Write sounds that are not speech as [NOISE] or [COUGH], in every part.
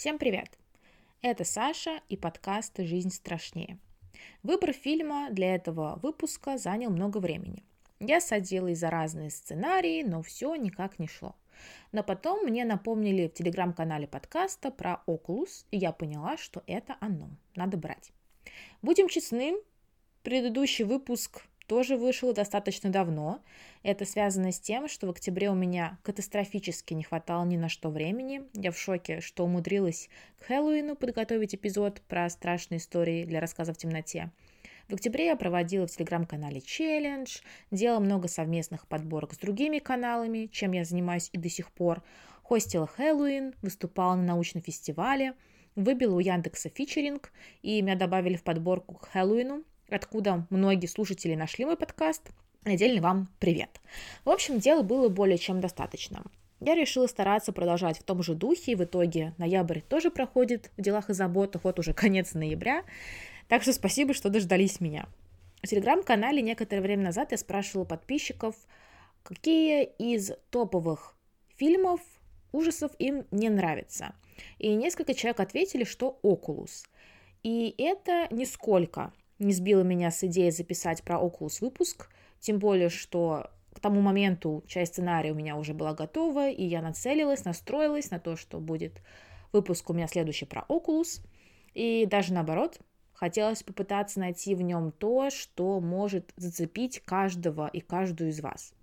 Всем привет! Это Саша и подкаст «Жизнь страшнее». Выбор фильма для этого выпуска занял много времени. Я садилась за разные сценарии, но все никак не шло. Но потом мне напомнили в телеграм-канале подкаста про Oculus, и я поняла, что это оно, надо брать. Будем честны, предыдущий выпуск тоже вышел достаточно давно. Это связано с тем, что в октябре у меня катастрофически не хватало ни на что времени. Я в шоке, что умудрилась к Хэллоуину подготовить эпизод про страшные истории для рассказа в темноте. В октябре я проводила в телеграм-канале челлендж, делала много совместных подборок с другими каналами, чем я занимаюсь и до сих пор, хостила Хэллоуин, выступала на научном фестивале, выбила у Яндекса фичеринг, и меня добавили в подборку к Хэллоуину, откуда многие слушатели нашли мой подкаст. Отдельный вам привет. В общем, дела было более чем достаточно. Я решила стараться продолжать в том же духе, и в итоге ноябрь тоже проходит в делах и заботах, вот уже [LAUGHS] конец ноября. Так что спасибо, что дождались меня. В телеграм-канале некоторое время назад я спрашивала подписчиков, какие из топовых фильмов ужасов им не нравятся. И несколько человек ответили, что «Окулус». И это нисколько не сбило меня с идеей записать про Oculus выпуск, тем более, что к тому моменту часть сценария у меня уже была готова, и я нацелилась, настроилась на то, что будет выпуск у меня следующий про Oculus. И даже наоборот, хотелось попытаться найти в нем то, что может зацепить каждого и каждую из вас.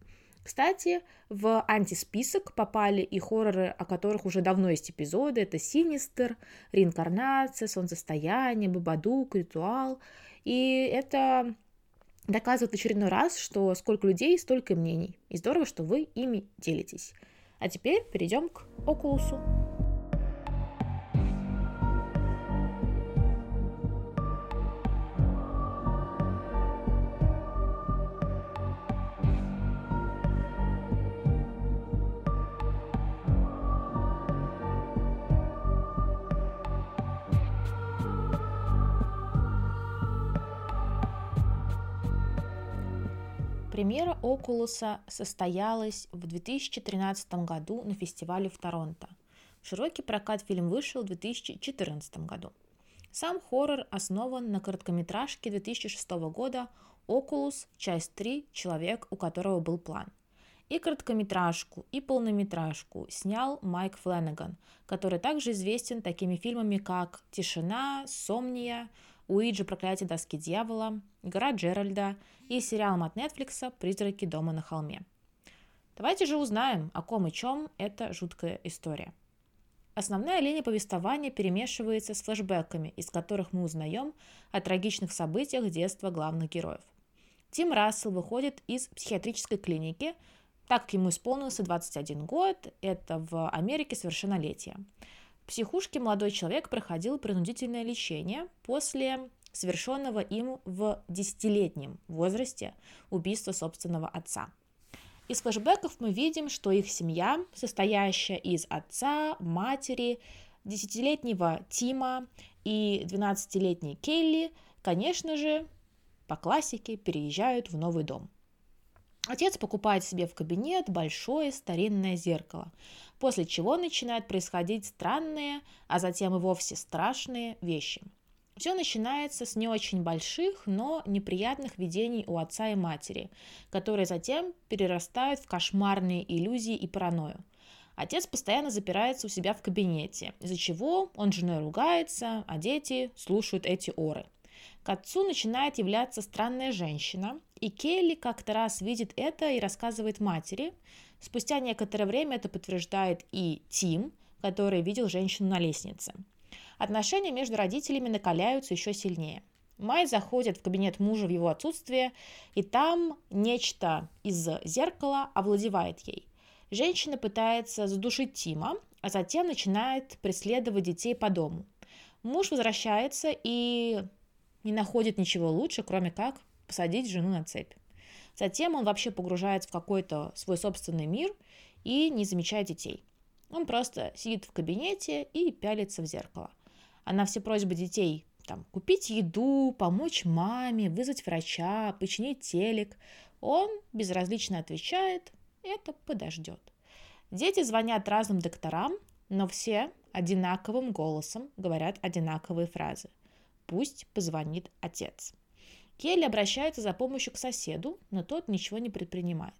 Кстати, в антисписок попали и хорроры, о которых уже давно есть эпизоды. Это «Синистер», «Реинкарнация», «Солнцестояние», «Бабадук», «Ритуал». И это доказывает очередной раз, что сколько людей, столько мнений. И здорово, что вы ими делитесь. А теперь перейдем к Окулусу. Премьера Окулуса состоялась в 2013 году на фестивале в Торонто. В широкий прокат фильм вышел в 2014 году. Сам хоррор основан на короткометражке 2006 года «Окулус. Часть 3. Человек, у которого был план». И короткометражку, и полнометражку снял Майк Фленнеган, который также известен такими фильмами, как «Тишина», «Сомния», Уиджи «Проклятие доски дьявола», «Гора Джеральда» и сериалом от Netflix «Призраки дома на холме». Давайте же узнаем, о ком и чем эта жуткая история. Основная линия повествования перемешивается с флэшбэками, из которых мы узнаем о трагичных событиях детства главных героев. Тим Рассел выходит из психиатрической клиники, так как ему исполнился 21 год, это в Америке совершеннолетие. Психушке молодой человек проходил принудительное лечение после совершенного им в десятилетнем возрасте убийства собственного отца. Из флэшбэков мы видим, что их семья, состоящая из отца, матери, десятилетнего Тима и 12-летней Келли, конечно же, по классике переезжают в новый дом. Отец покупает себе в кабинет большое старинное зеркало, после чего начинают происходить странные, а затем и вовсе страшные вещи. Все начинается с не очень больших, но неприятных видений у отца и матери, которые затем перерастают в кошмарные иллюзии и паранойю. Отец постоянно запирается у себя в кабинете, из-за чего он с женой ругается, а дети слушают эти оры. К отцу начинает являться странная женщина, и Келли как-то раз видит это и рассказывает матери. Спустя некоторое время это подтверждает и Тим, который видел женщину на лестнице. Отношения между родителями накаляются еще сильнее. Май заходит в кабинет мужа в его отсутствие, и там нечто из зеркала овладевает ей. Женщина пытается задушить Тима, а затем начинает преследовать детей по дому. Муж возвращается и не находит ничего лучше, кроме как посадить жену на цепь. Затем он вообще погружается в какой-то свой собственный мир и не замечает детей. Он просто сидит в кабинете и пялится в зеркало. А на все просьбы детей там, купить еду, помочь маме, вызвать врача, починить телек, он безразлично отвечает, это подождет. Дети звонят разным докторам, но все одинаковым голосом говорят одинаковые фразы. Пусть позвонит отец. Келли обращается за помощью к соседу, но тот ничего не предпринимает.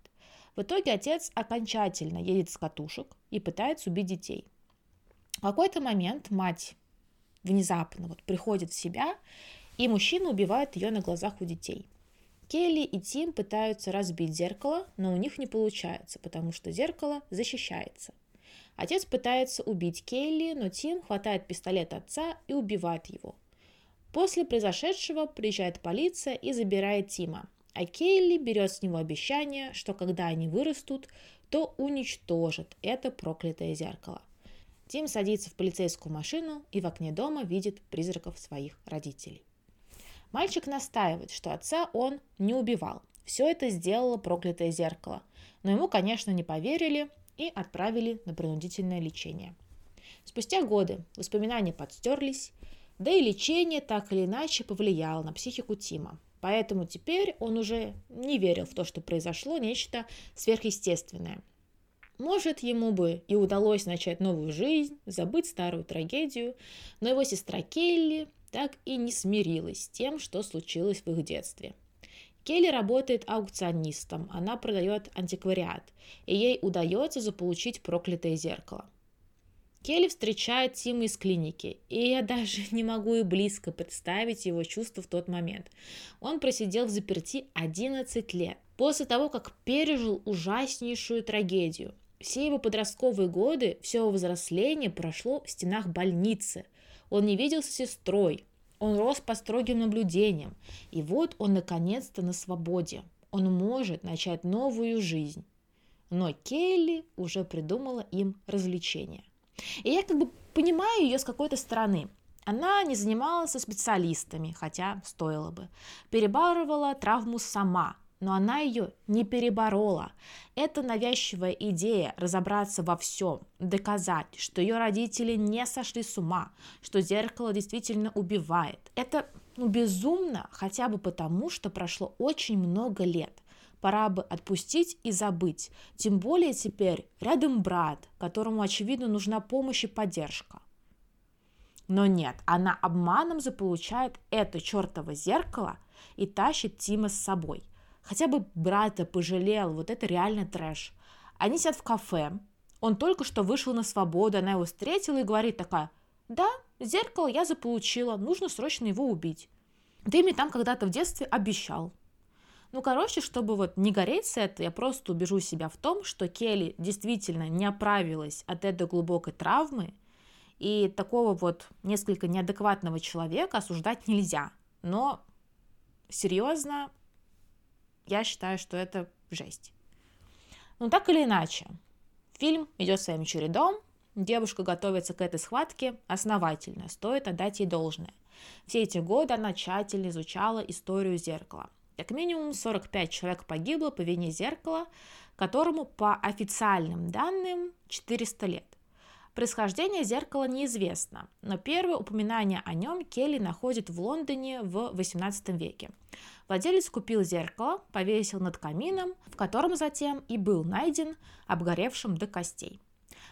В итоге отец окончательно едет с катушек и пытается убить детей. В какой-то момент мать внезапно вот приходит в себя, и мужчина убивает ее на глазах у детей. Келли и Тим пытаются разбить зеркало, но у них не получается, потому что зеркало защищается. Отец пытается убить Келли, но Тим хватает пистолет отца и убивает его. После произошедшего приезжает полиция и забирает Тима, а Кейли берет с него обещание, что когда они вырастут, то уничтожат это проклятое зеркало. Тим садится в полицейскую машину и в окне дома видит призраков своих родителей. Мальчик настаивает, что отца он не убивал. Все это сделало проклятое зеркало. Но ему, конечно, не поверили и отправили на принудительное лечение. Спустя годы воспоминания подстерлись, да и лечение так или иначе повлияло на психику Тима. Поэтому теперь он уже не верил в то, что произошло нечто сверхъестественное. Может, ему бы и удалось начать новую жизнь, забыть старую трагедию, но его сестра Келли так и не смирилась с тем, что случилось в их детстве. Келли работает аукционистом, она продает антиквариат, и ей удается заполучить проклятое зеркало. Келли встречает Тима из клиники, и я даже [LAUGHS] не могу и близко представить его чувства в тот момент. Он просидел в заперти 11 лет, после того, как пережил ужаснейшую трагедию. Все его подростковые годы, все его взросление прошло в стенах больницы – он не виделся с сестрой. Он рос по строгим наблюдениям. И вот он наконец-то на свободе. Он может начать новую жизнь. Но Келли уже придумала им развлечение. И я как бы понимаю ее с какой-то стороны. Она не занималась со специалистами, хотя стоило бы. Перебарывала травму сама – но она ее не переборола. Это навязчивая идея разобраться во всем, доказать, что ее родители не сошли с ума, что зеркало действительно убивает. Это ну, безумно хотя бы потому, что прошло очень много лет. Пора бы отпустить и забыть. Тем более теперь рядом брат, которому, очевидно, нужна помощь и поддержка. Но нет, она обманом заполучает это чертово зеркало и тащит Тима с собой – Хотя бы брата пожалел, вот это реально трэш. Они сидят в кафе, он только что вышел на свободу, она его встретила и говорит такая, да, зеркало я заполучила, нужно срочно его убить. Ты мне там когда-то в детстве обещал. Ну, короче, чтобы вот не гореть с этого, я просто убежу себя в том, что Келли действительно не оправилась от этой глубокой травмы, и такого вот несколько неадекватного человека осуждать нельзя. Но серьезно, я считаю, что это жесть. Но так или иначе, фильм идет своим чередом, девушка готовится к этой схватке основательно, стоит отдать ей должное. Все эти годы она тщательно изучала историю зеркала. Как минимум 45 человек погибло по вине зеркала, которому по официальным данным 400 лет. Происхождение зеркала неизвестно, но первое упоминание о нем Келли находит в Лондоне в XVIII веке. Владелец купил зеркало, повесил над камином, в котором затем и был найден обгоревшим до костей.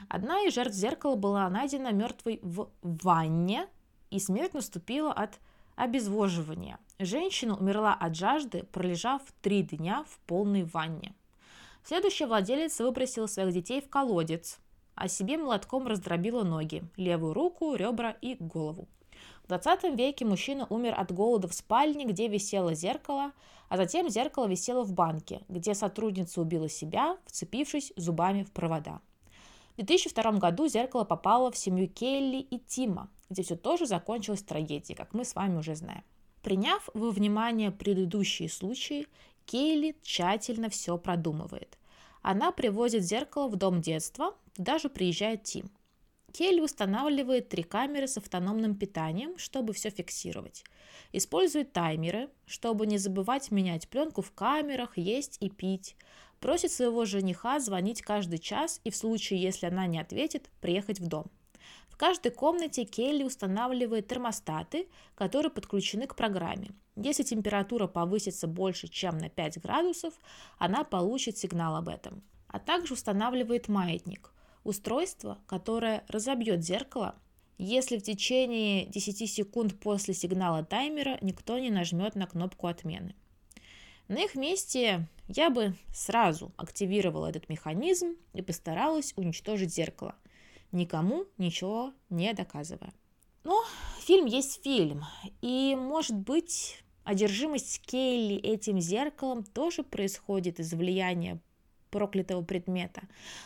Одна из жертв зеркала была найдена мертвой в ванне, и смерть наступила от обезвоживания. Женщина умерла от жажды, пролежав три дня в полной ванне. Следующий владелец выбросил своих детей в колодец, а себе молотком раздробила ноги, левую руку, ребра и голову. В 20 веке мужчина умер от голода в спальне, где висело зеркало, а затем зеркало висело в банке, где сотрудница убила себя, вцепившись зубами в провода. В 2002 году зеркало попало в семью Келли и Тима, где все тоже закончилось трагедией, как мы с вами уже знаем. Приняв во внимание предыдущие случаи, Кейли тщательно все продумывает. Она привозит зеркало в дом детства, даже приезжает Тим – Келли устанавливает три камеры с автономным питанием, чтобы все фиксировать. Использует таймеры, чтобы не забывать менять пленку в камерах, есть и пить. Просит своего жениха звонить каждый час и в случае, если она не ответит, приехать в дом. В каждой комнате Келли устанавливает термостаты, которые подключены к программе. Если температура повысится больше, чем на 5 градусов, она получит сигнал об этом. А также устанавливает маятник. Устройство, которое разобьет зеркало, если в течение 10 секунд после сигнала таймера никто не нажмет на кнопку отмены. На их месте я бы сразу активировала этот механизм и постаралась уничтожить зеркало, никому ничего не доказывая. Но фильм есть фильм, и, может быть, одержимость Кейли этим зеркалом тоже происходит из влияния проклятого предмета.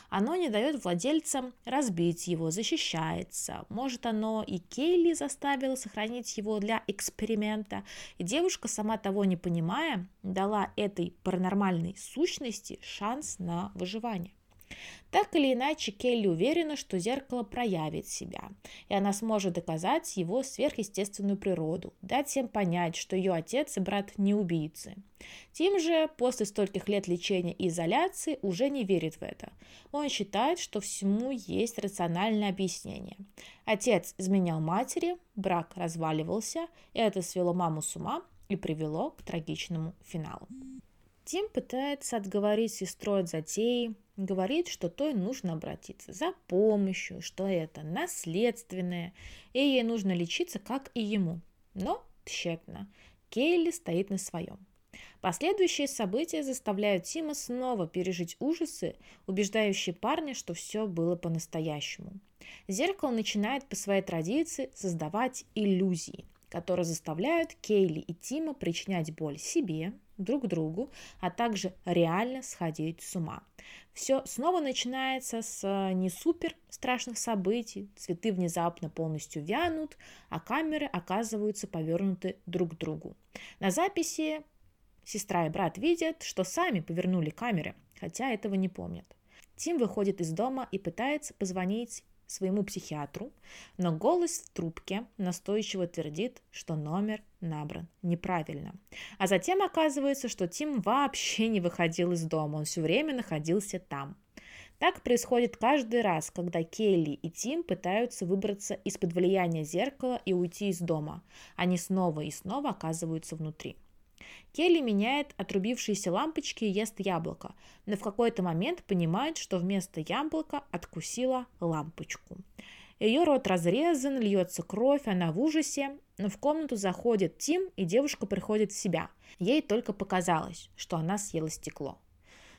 Оно не дает владельцам разбить его, защищается. Может, оно и Кейли заставило сохранить его для эксперимента. И девушка, сама того не понимая, дала этой паранормальной сущности шанс на выживание. Так или иначе, Келли уверена, что зеркало проявит себя, и она сможет доказать его сверхъестественную природу, дать всем понять, что ее отец и брат не убийцы. Тим же после стольких лет лечения и изоляции уже не верит в это. Он считает, что всему есть рациональное объяснение. Отец изменял матери, брак разваливался, и это свело маму с ума и привело к трагичному финалу. Тим пытается отговорить сестру от затеи, говорит, что той нужно обратиться за помощью, что это наследственное, и ей нужно лечиться, как и ему. Но тщетно. Кейли стоит на своем. Последующие события заставляют Тима снова пережить ужасы, убеждающие парня, что все было по-настоящему. Зеркало начинает по своей традиции создавать иллюзии, которые заставляют Кейли и Тима причинять боль себе, друг другу, а также реально сходить с ума. Все снова начинается с э, не супер страшных событий, цветы внезапно полностью вянут, а камеры оказываются повернуты друг к другу. На записи сестра и брат видят, что сами повернули камеры, хотя этого не помнят. Тим выходит из дома и пытается позвонить своему психиатру, но голос в трубке настойчиво твердит, что номер набран неправильно. А затем оказывается, что Тим вообще не выходил из дома, он все время находился там. Так происходит каждый раз, когда Келли и Тим пытаются выбраться из-под влияния зеркала и уйти из дома. Они снова и снова оказываются внутри. Келли меняет отрубившиеся лампочки и ест яблоко, но в какой-то момент понимает, что вместо яблока откусила лампочку. Ее рот разрезан, льется кровь, она в ужасе, но в комнату заходит Тим, и девушка приходит в себя. Ей только показалось, что она съела стекло.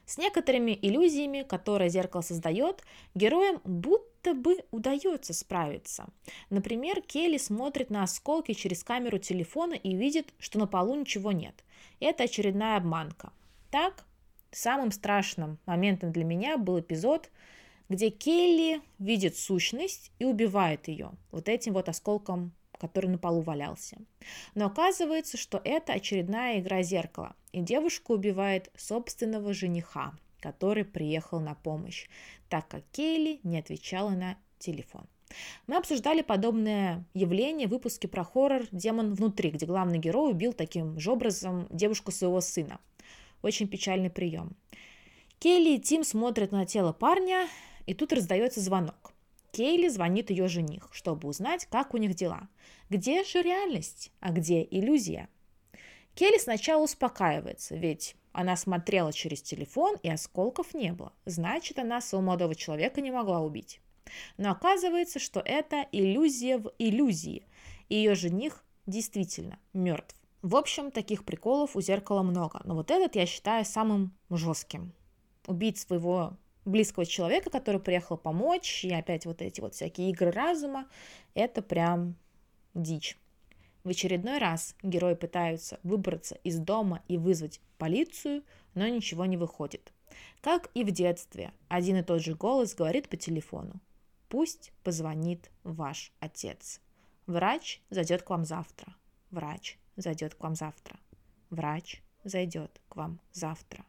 С некоторыми иллюзиями, которые зеркало создает, героям будто бы удается справиться. Например, Келли смотрит на осколки через камеру телефона и видит, что на полу ничего нет. Это очередная обманка. Так, самым страшным моментом для меня был эпизод, где Келли видит сущность и убивает ее вот этим вот осколком который на полу валялся. Но оказывается, что это очередная игра зеркала, и девушка убивает собственного жениха, который приехал на помощь, так как Кейли не отвечала на телефон. Мы обсуждали подобное явление в выпуске про хоррор «Демон внутри», где главный герой убил таким же образом девушку своего сына. Очень печальный прием. Келли и Тим смотрят на тело парня, и тут раздается звонок. Кейли звонит ее жених, чтобы узнать, как у них дела. Где же реальность, а где иллюзия? Келли сначала успокаивается, ведь она смотрела через телефон, и осколков не было. Значит, она своего молодого человека не могла убить. Но оказывается, что это иллюзия в иллюзии, и ее жених действительно мертв. В общем, таких приколов у зеркала много, но вот этот я считаю самым жестким. Убить своего близкого человека, который приехал помочь, и опять вот эти вот всякие игры разума, это прям дичь. В очередной раз герои пытаются выбраться из дома и вызвать полицию, но ничего не выходит. Как и в детстве, один и тот же голос говорит по телефону. Пусть позвонит ваш отец. Врач зайдет к вам завтра. Врач зайдет к вам завтра. Врач зайдет к вам завтра.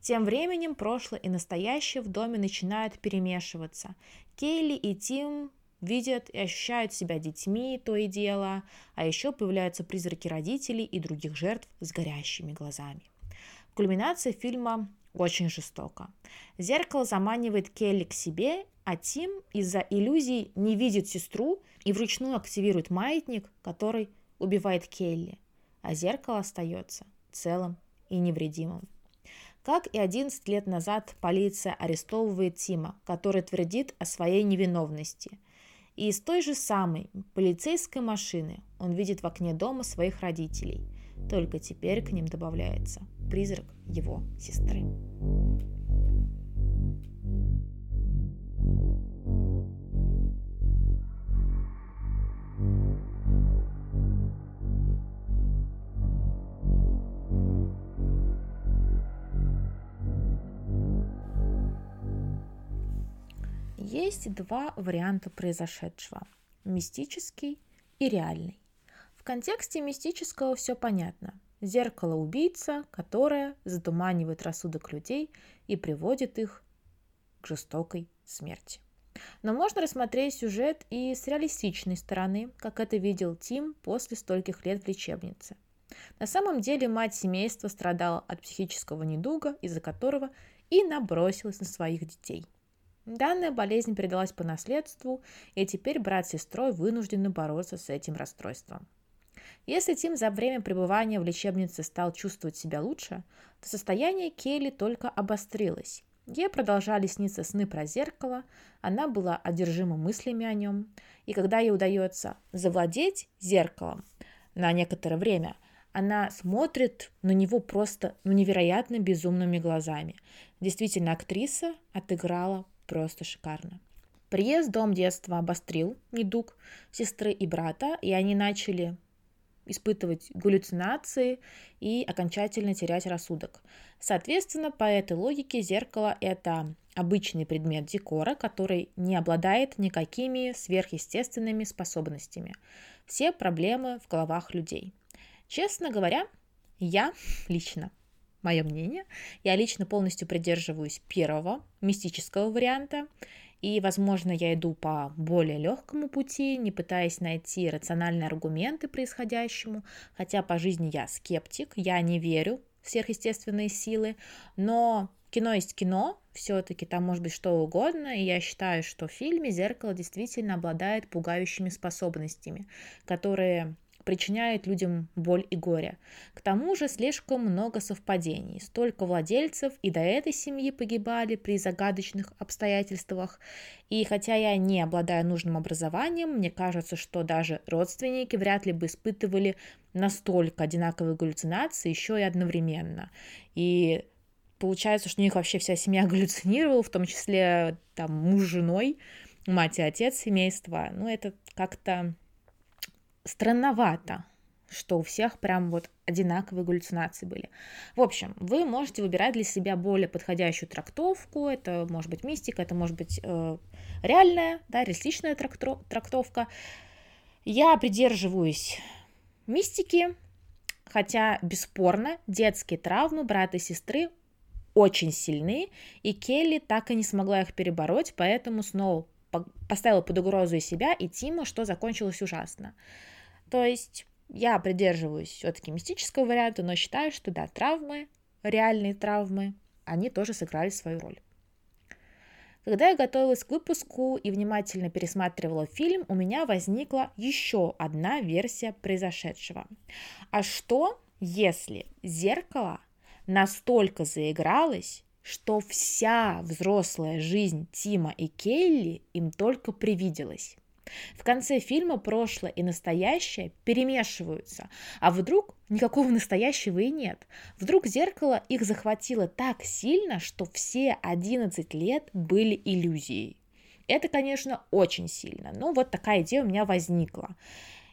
Тем временем прошлое и настоящее в доме начинают перемешиваться. Кейли и Тим видят и ощущают себя детьми, то и дело, а еще появляются призраки родителей и других жертв с горящими глазами. Кульминация фильма очень жестока. Зеркало заманивает Келли к себе, а Тим из-за иллюзий не видит сестру и вручную активирует маятник, который убивает Келли, а зеркало остается целым и невредимым. Как и 11 лет назад полиция арестовывает Тима, который твердит о своей невиновности. И из той же самой полицейской машины он видит в окне дома своих родителей. Только теперь к ним добавляется призрак его сестры. Есть два варианта произошедшего – мистический и реальный. В контексте мистического все понятно. Зеркало убийца, которое затуманивает рассудок людей и приводит их к жестокой смерти. Но можно рассмотреть сюжет и с реалистичной стороны, как это видел Тим после стольких лет в лечебнице. На самом деле мать семейства страдала от психического недуга, из-за которого и набросилась на своих детей – Данная болезнь передалась по наследству, и теперь брат с сестрой вынуждены бороться с этим расстройством. Если Тим за время пребывания в лечебнице стал чувствовать себя лучше, то состояние Келли только обострилось. Ей продолжали сниться сны про зеркало, она была одержима мыслями о нем, и когда ей удается завладеть зеркалом на некоторое время, она смотрит на него просто ну, невероятно безумными глазами. Действительно, актриса отыграла просто шикарно. Приезд в дом детства обострил недуг сестры и брата, и они начали испытывать галлюцинации и окончательно терять рассудок. Соответственно, по этой логике зеркало – это обычный предмет декора, который не обладает никакими сверхъестественными способностями. Все проблемы в головах людей. Честно говоря, я лично мое мнение. Я лично полностью придерживаюсь первого мистического варианта. И, возможно, я иду по более легкому пути, не пытаясь найти рациональные аргументы происходящему, хотя по жизни я скептик, я не верю в сверхъестественные силы, но кино есть кино, все-таки там может быть что угодно, и я считаю, что в фильме «Зеркало» действительно обладает пугающими способностями, которые причиняет людям боль и горе. К тому же слишком много совпадений. Столько владельцев и до этой семьи погибали при загадочных обстоятельствах. И хотя я не обладаю нужным образованием, мне кажется, что даже родственники вряд ли бы испытывали настолько одинаковые галлюцинации еще и одновременно. И получается, что у них вообще вся семья [LAUGHS] галлюцинировала, в том числе там муж с женой, мать и отец семейства. Ну, это как-то странновато, что у всех прям вот одинаковые галлюцинации были. В общем, вы можете выбирать для себя более подходящую трактовку. Это может быть мистика, это может быть э, реальная, да, реалистичная трактовка. Я придерживаюсь мистики, хотя бесспорно детские травмы брата и сестры очень сильны, и Келли так и не смогла их перебороть, поэтому снова поставила под угрозу и себя, и Тима, что закончилось ужасно. То есть я придерживаюсь все-таки мистического варианта, но считаю, что да, травмы, реальные травмы, они тоже сыграли свою роль. Когда я готовилась к выпуску и внимательно пересматривала фильм, у меня возникла еще одна версия произошедшего. А что, если зеркало настолько заигралось, что вся взрослая жизнь Тима и Келли им только привиделась? В конце фильма прошлое и настоящее перемешиваются, а вдруг никакого настоящего и нет. Вдруг зеркало их захватило так сильно, что все 11 лет были иллюзией. Это, конечно, очень сильно, но вот такая идея у меня возникла.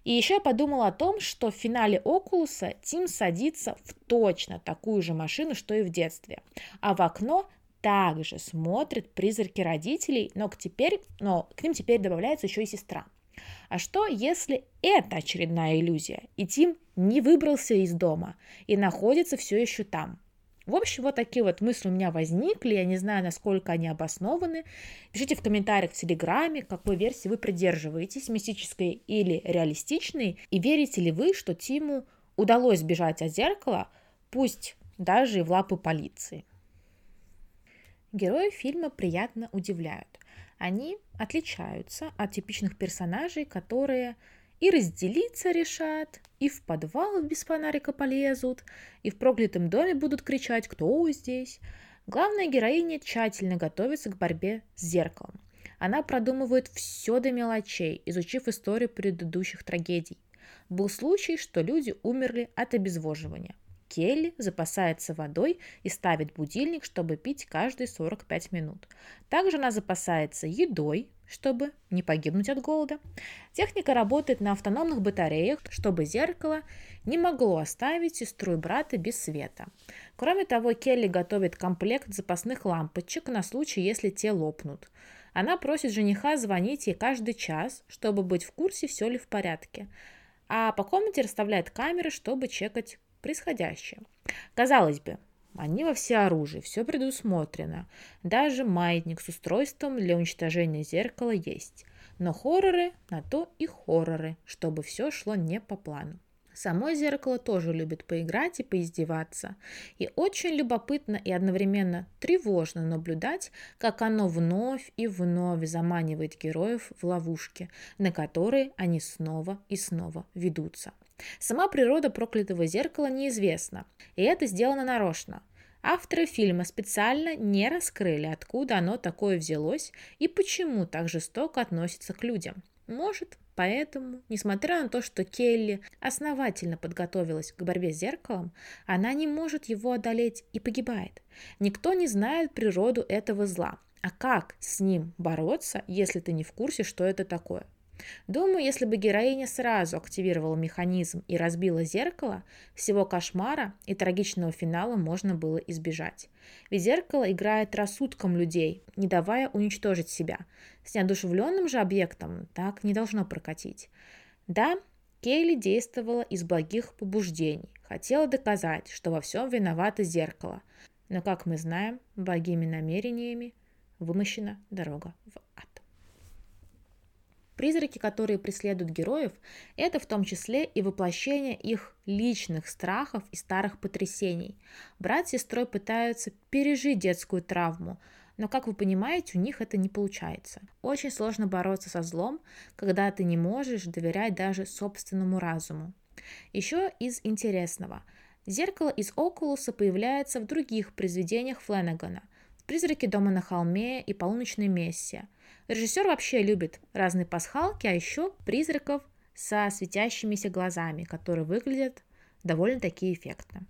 И еще я подумала о том, что в финале Окулуса Тим садится в точно такую же машину, что и в детстве. А в окно также смотрят призраки родителей, но к, теперь, но к ним теперь добавляется еще и сестра. А что, если это очередная иллюзия, и Тим не выбрался из дома и находится все еще там? В общем, вот такие вот мысли у меня возникли, я не знаю, насколько они обоснованы. Пишите в комментариях в Телеграме, какой версии вы придерживаетесь, мистической или реалистичной, и верите ли вы, что Тиму удалось сбежать от зеркала, пусть даже и в лапы полиции. Герои фильма приятно удивляют. Они отличаются от типичных персонажей, которые и разделиться решат, и в подвал без фонарика полезут, и в проклятом доме будут кричать «Кто здесь?». Главная героиня тщательно готовится к борьбе с зеркалом. Она продумывает все до мелочей, изучив историю предыдущих трагедий. Был случай, что люди умерли от обезвоживания. Келли запасается водой и ставит будильник, чтобы пить каждые 45 минут. Также она запасается едой, чтобы не погибнуть от голода. Техника работает на автономных батареях, чтобы зеркало не могло оставить сестру и брата без света. Кроме того, Келли готовит комплект запасных лампочек на случай, если те лопнут. Она просит жениха звонить ей каждый час, чтобы быть в курсе, все ли в порядке. А по комнате расставляет камеры, чтобы чекать происходящее. Казалось бы, они во всеоружии, все предусмотрено. Даже маятник с устройством для уничтожения зеркала есть. Но хорроры на то и хорроры, чтобы все шло не по плану. Само зеркало тоже любит поиграть и поиздеваться. И очень любопытно и одновременно тревожно наблюдать, как оно вновь и вновь заманивает героев в ловушки, на которые они снова и снова ведутся. Сама природа проклятого зеркала неизвестна, и это сделано нарочно. Авторы фильма специально не раскрыли, откуда оно такое взялось и почему так жестоко относится к людям. Может, поэтому, несмотря на то, что Келли основательно подготовилась к борьбе с зеркалом, она не может его одолеть и погибает. Никто не знает природу этого зла. А как с ним бороться, если ты не в курсе, что это такое? Думаю, если бы героиня сразу активировала механизм и разбила зеркало, всего кошмара и трагичного финала можно было избежать. Ведь зеркало играет рассудком людей, не давая уничтожить себя. С неодушевленным же объектом так не должно прокатить. Да, Кейли действовала из благих побуждений, хотела доказать, что во всем виновато зеркало. Но, как мы знаем, благими намерениями вымощена дорога в ад. Призраки, которые преследуют героев, это в том числе и воплощение их личных страхов и старых потрясений. Брат с сестрой пытаются пережить детскую травму, но, как вы понимаете, у них это не получается. Очень сложно бороться со злом, когда ты не можешь доверять даже собственному разуму. Еще из интересного. Зеркало из Окулуса появляется в других произведениях Фленнегана – «Призраки дома на холме» и «Полуночная мессия». Режиссер вообще любит разные пасхалки, а еще призраков со светящимися глазами, которые выглядят довольно-таки эффектно.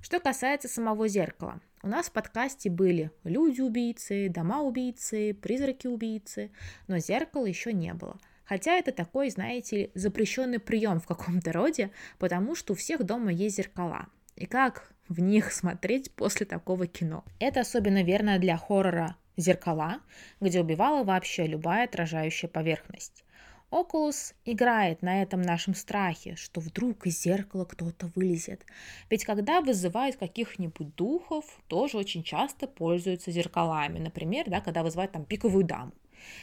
Что касается самого зеркала. У нас в подкасте были люди-убийцы, дома-убийцы, призраки-убийцы, но зеркала еще не было. Хотя это такой, знаете, запрещенный прием в каком-то роде, потому что у всех дома есть зеркала. И как в них смотреть после такого кино? Это особенно верно для хоррора зеркала, где убивала вообще любая отражающая поверхность. Окулус играет на этом нашем страхе, что вдруг из зеркала кто-то вылезет. Ведь когда вызывают каких-нибудь духов, тоже очень часто пользуются зеркалами. Например, да, когда вызывают там пиковую даму.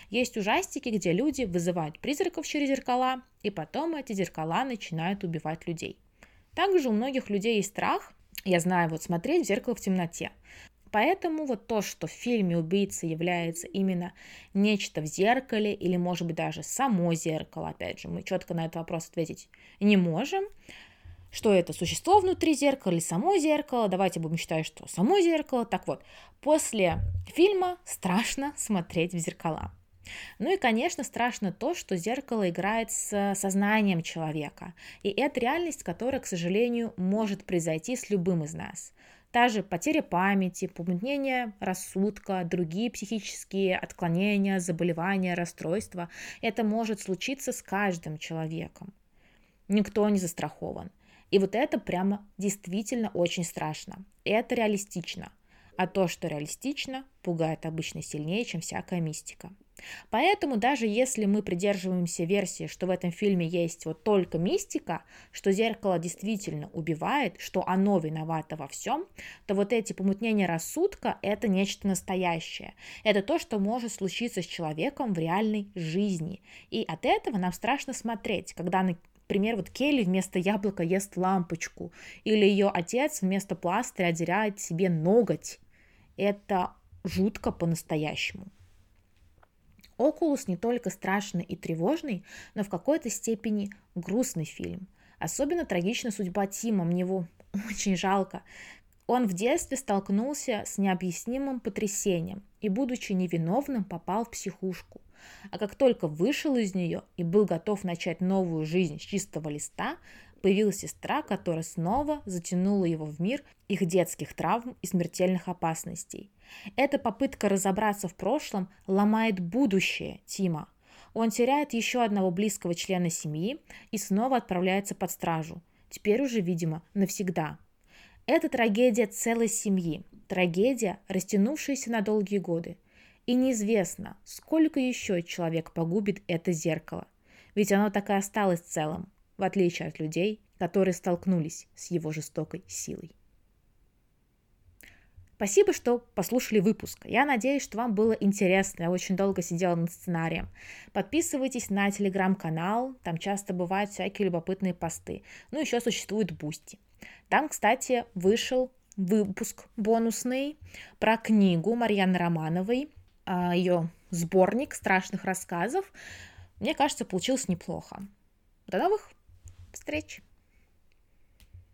Есть ужастики, где люди вызывают призраков через зеркала, и потом эти зеркала начинают убивать людей. Также у многих людей есть страх, я знаю, вот смотреть в зеркало в темноте. Поэтому вот то, что в фильме убийца является именно нечто в зеркале или, может быть, даже само зеркало, опять же, мы четко на этот вопрос ответить не можем. Что это, существо внутри зеркала или само зеркало? Давайте будем считать, что само зеркало. Так вот, после фильма страшно смотреть в зеркала. Ну и, конечно, страшно то, что зеркало играет с сознанием человека. И это реальность, которая, к сожалению, может произойти с любым из нас. Та же потеря памяти, помутнение рассудка, другие психические отклонения, заболевания, расстройства. Это может случиться с каждым человеком. Никто не застрахован. И вот это прямо действительно очень страшно. Это реалистично. А то, что реалистично, пугает обычно сильнее, чем всякая мистика. Поэтому даже если мы придерживаемся версии, что в этом фильме есть вот только мистика, что зеркало действительно убивает, что оно виновато во всем, то вот эти помутнения рассудка – это нечто настоящее. Это то, что может случиться с человеком в реальной жизни. И от этого нам страшно смотреть, когда Например, вот Келли вместо яблока ест лампочку, или ее отец вместо пластыря отдирает себе ноготь. Это жутко по-настоящему. «Окулус» не только страшный и тревожный, но в какой-то степени грустный фильм. Особенно трагична судьба Тима, мне его [LAUGHS] очень жалко. Он в детстве столкнулся с необъяснимым потрясением и, будучи невиновным, попал в психушку. А как только вышел из нее и был готов начать новую жизнь с чистого листа, появилась сестра, которая снова затянула его в мир их детских травм и смертельных опасностей. Эта попытка разобраться в прошлом ломает будущее Тима. Он теряет еще одного близкого члена семьи и снова отправляется под стражу. Теперь уже, видимо, навсегда. Это трагедия целой семьи, трагедия, растянувшаяся на долгие годы. И неизвестно, сколько еще человек погубит это зеркало. Ведь оно так и осталось целым, в отличие от людей, которые столкнулись с его жестокой силой. Спасибо, что послушали выпуск. Я надеюсь, что вам было интересно. Я очень долго сидела над сценарием. Подписывайтесь на телеграм-канал. Там часто бывают всякие любопытные посты. Ну, еще существует Бусти. Там, кстати, вышел выпуск бонусный про книгу Марьяны Романовой, а, ее сборник страшных рассказов. Мне кажется, получилось неплохо. До новых встреч!